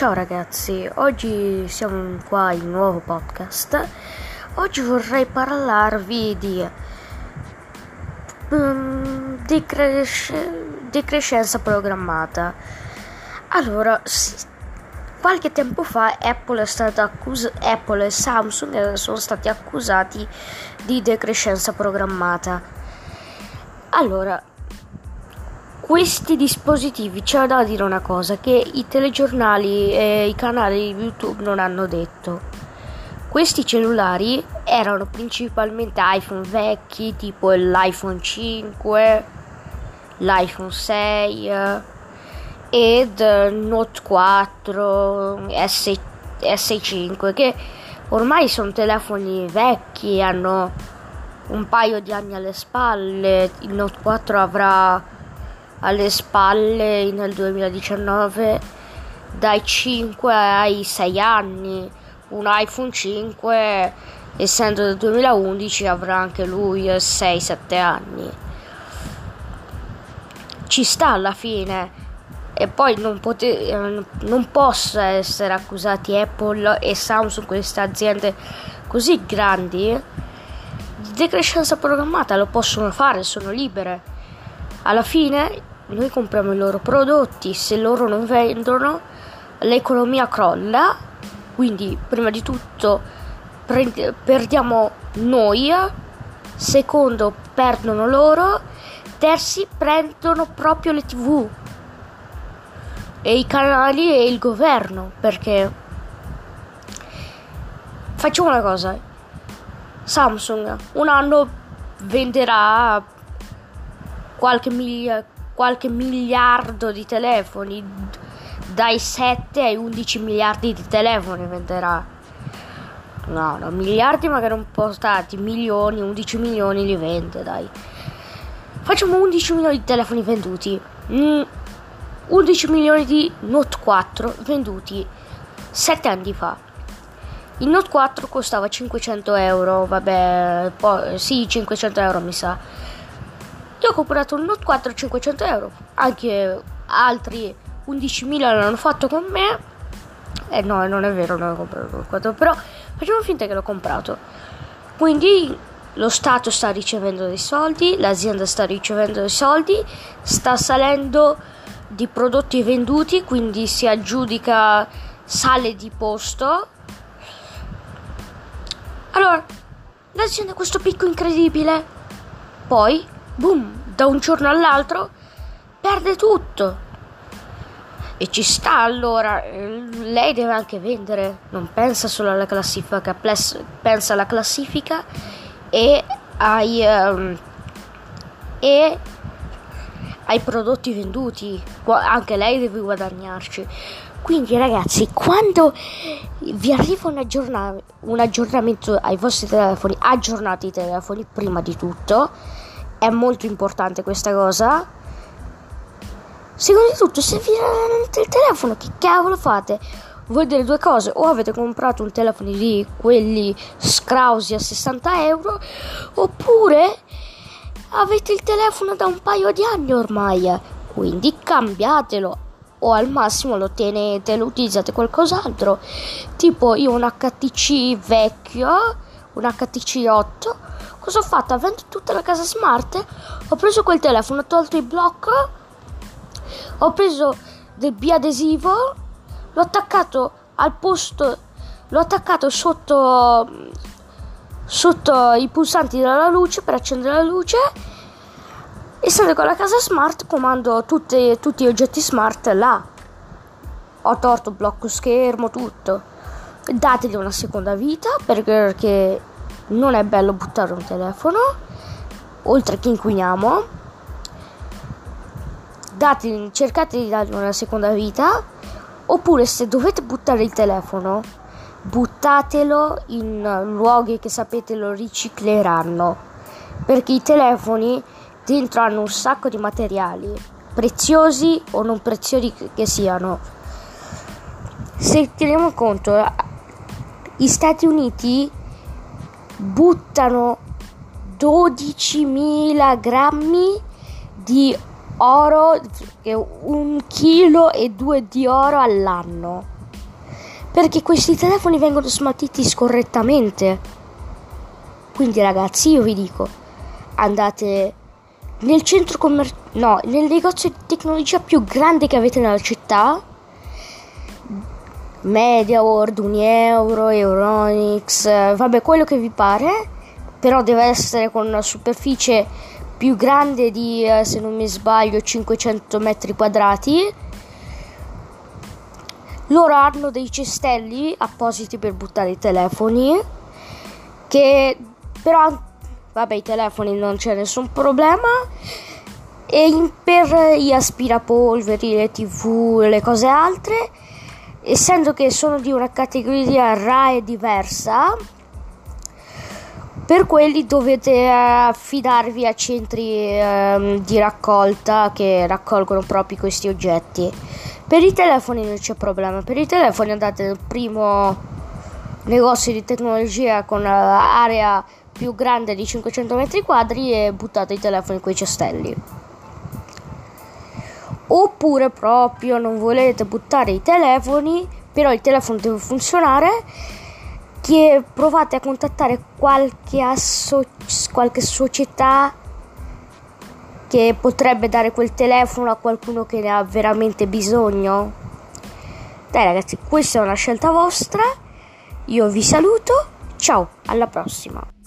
Ciao ragazzi, oggi siamo qua in nuovo podcast. Oggi vorrei parlarvi di um, decres- decrescenza programmata. Allora, s- qualche tempo fa Apple, accus- Apple e Samsung sono stati accusati di decrescenza programmata. Allora, questi dispositivi c'è da dire una cosa che i telegiornali e i canali YouTube non hanno detto. Questi cellulari erano principalmente iPhone vecchi, tipo l'iPhone 5, l'iPhone 6 ed Note 4, S, S5 che ormai sono telefoni vecchi, hanno un paio di anni alle spalle, il Note 4 avrà alle spalle nel 2019 dai 5 ai 6 anni. Un iPhone 5, essendo del 2011, avrà anche lui 6-7 anni. Ci sta alla fine. E poi non, pote- non posso essere accusati Apple e Samsung, queste aziende così grandi, di decrescenza programmata. Lo possono fare, sono libere. Alla fine noi compriamo i loro prodotti, se loro non vendono l'economia crolla, quindi prima di tutto prend- perdiamo noi, secondo perdono loro, terzi prendono proprio le tv e i canali e il governo perché facciamo una cosa Samsung un anno venderà qualche migliaio qualche miliardo di telefoni, dai 7 ai 11 miliardi di telefoni venderà. No, no, miliardi magari un po' stati, milioni, 11 milioni li vende, dai. Facciamo 11 milioni di telefoni venduti. Mm, 11 milioni di Note 4 venduti 7 anni fa. Il Note 4 costava 500 euro, vabbè, poi, sì, 500 euro mi sa io ho comprato un Note 4 a 500 euro, anche altri 11.000 l'hanno fatto con me. Eh no, non è vero, non ho comprato il Note 4, però facciamo finta che l'ho comprato. Quindi lo Stato sta ricevendo dei soldi, l'azienda sta ricevendo dei soldi, sta salendo di prodotti venduti, quindi si aggiudica sale di posto. Allora, l'azienda ha questo picco incredibile. Poi boom, da un giorno all'altro perde tutto. E ci sta allora, lei deve anche vendere, non pensa solo alla classifica, pensa alla classifica e ai, um, e ai prodotti venduti, anche lei deve guadagnarci. Quindi ragazzi, quando vi arriva un, aggiorna- un aggiornamento ai vostri telefoni, aggiornate i telefoni prima di tutto è molto importante questa cosa. Secondo tutto, se vi il telefono, che cavolo fate? Vuol dire due cose, o avete comprato un telefono di quelli scrausi a 60 euro, oppure avete il telefono da un paio di anni ormai, quindi cambiatelo o al massimo lo tenete, lo utilizzate qualcos'altro. Tipo io un HTC vecchio, un HTC 8 Cosa ho fatto? Avendo tutta la casa smart, ho preso quel telefono, ho tolto il blocco, ho preso del biadesivo, l'ho attaccato al posto, l'ho attaccato sotto, sotto i pulsanti della luce per accendere la luce. Essendo con la casa smart, comando tutti, tutti gli oggetti smart là. Ho torto blocco schermo, tutto. Dategli una seconda vita perché non è bello buttare un telefono, oltre che inquiniamo. Date, cercate di dargli una seconda vita, oppure se dovete buttare il telefono, buttatelo in luoghi che sapete lo ricicleranno, perché i telefoni dentro hanno un sacco di materiali, preziosi o non preziosi che siano. Se teniamo conto, gli Stati Uniti buttano 12.000 grammi di oro, un chilo e due di oro all'anno. perché questi telefoni vengono smaltiti scorrettamente. Quindi ragazzi, io vi dico, andate nel centro commerciale, no, nel negozio di tecnologia più grande che avete nella città, Media World, Unieuro, Euronics, vabbè, quello che vi pare, però deve essere con una superficie più grande di, eh, se non mi sbaglio, 500 metri quadrati. Loro hanno dei cestelli appositi per buttare i telefoni che però vabbè i telefoni non c'è nessun problema. E per gli aspirapolveri, le tv, le cose altre essendo che sono di una categoria RAE diversa per quelli dovete affidarvi a centri eh, di raccolta che raccolgono proprio questi oggetti per i telefoni non c'è problema, per i telefoni andate nel primo negozio di tecnologia con area più grande di 500 metri quadri e buttate i telefoni in quei cestelli. Oppure proprio non volete buttare i telefoni, però il telefono deve funzionare, che provate a contattare qualche, asso- qualche società che potrebbe dare quel telefono a qualcuno che ne ha veramente bisogno? Dai ragazzi, questa è una scelta vostra. Io vi saluto. Ciao, alla prossima.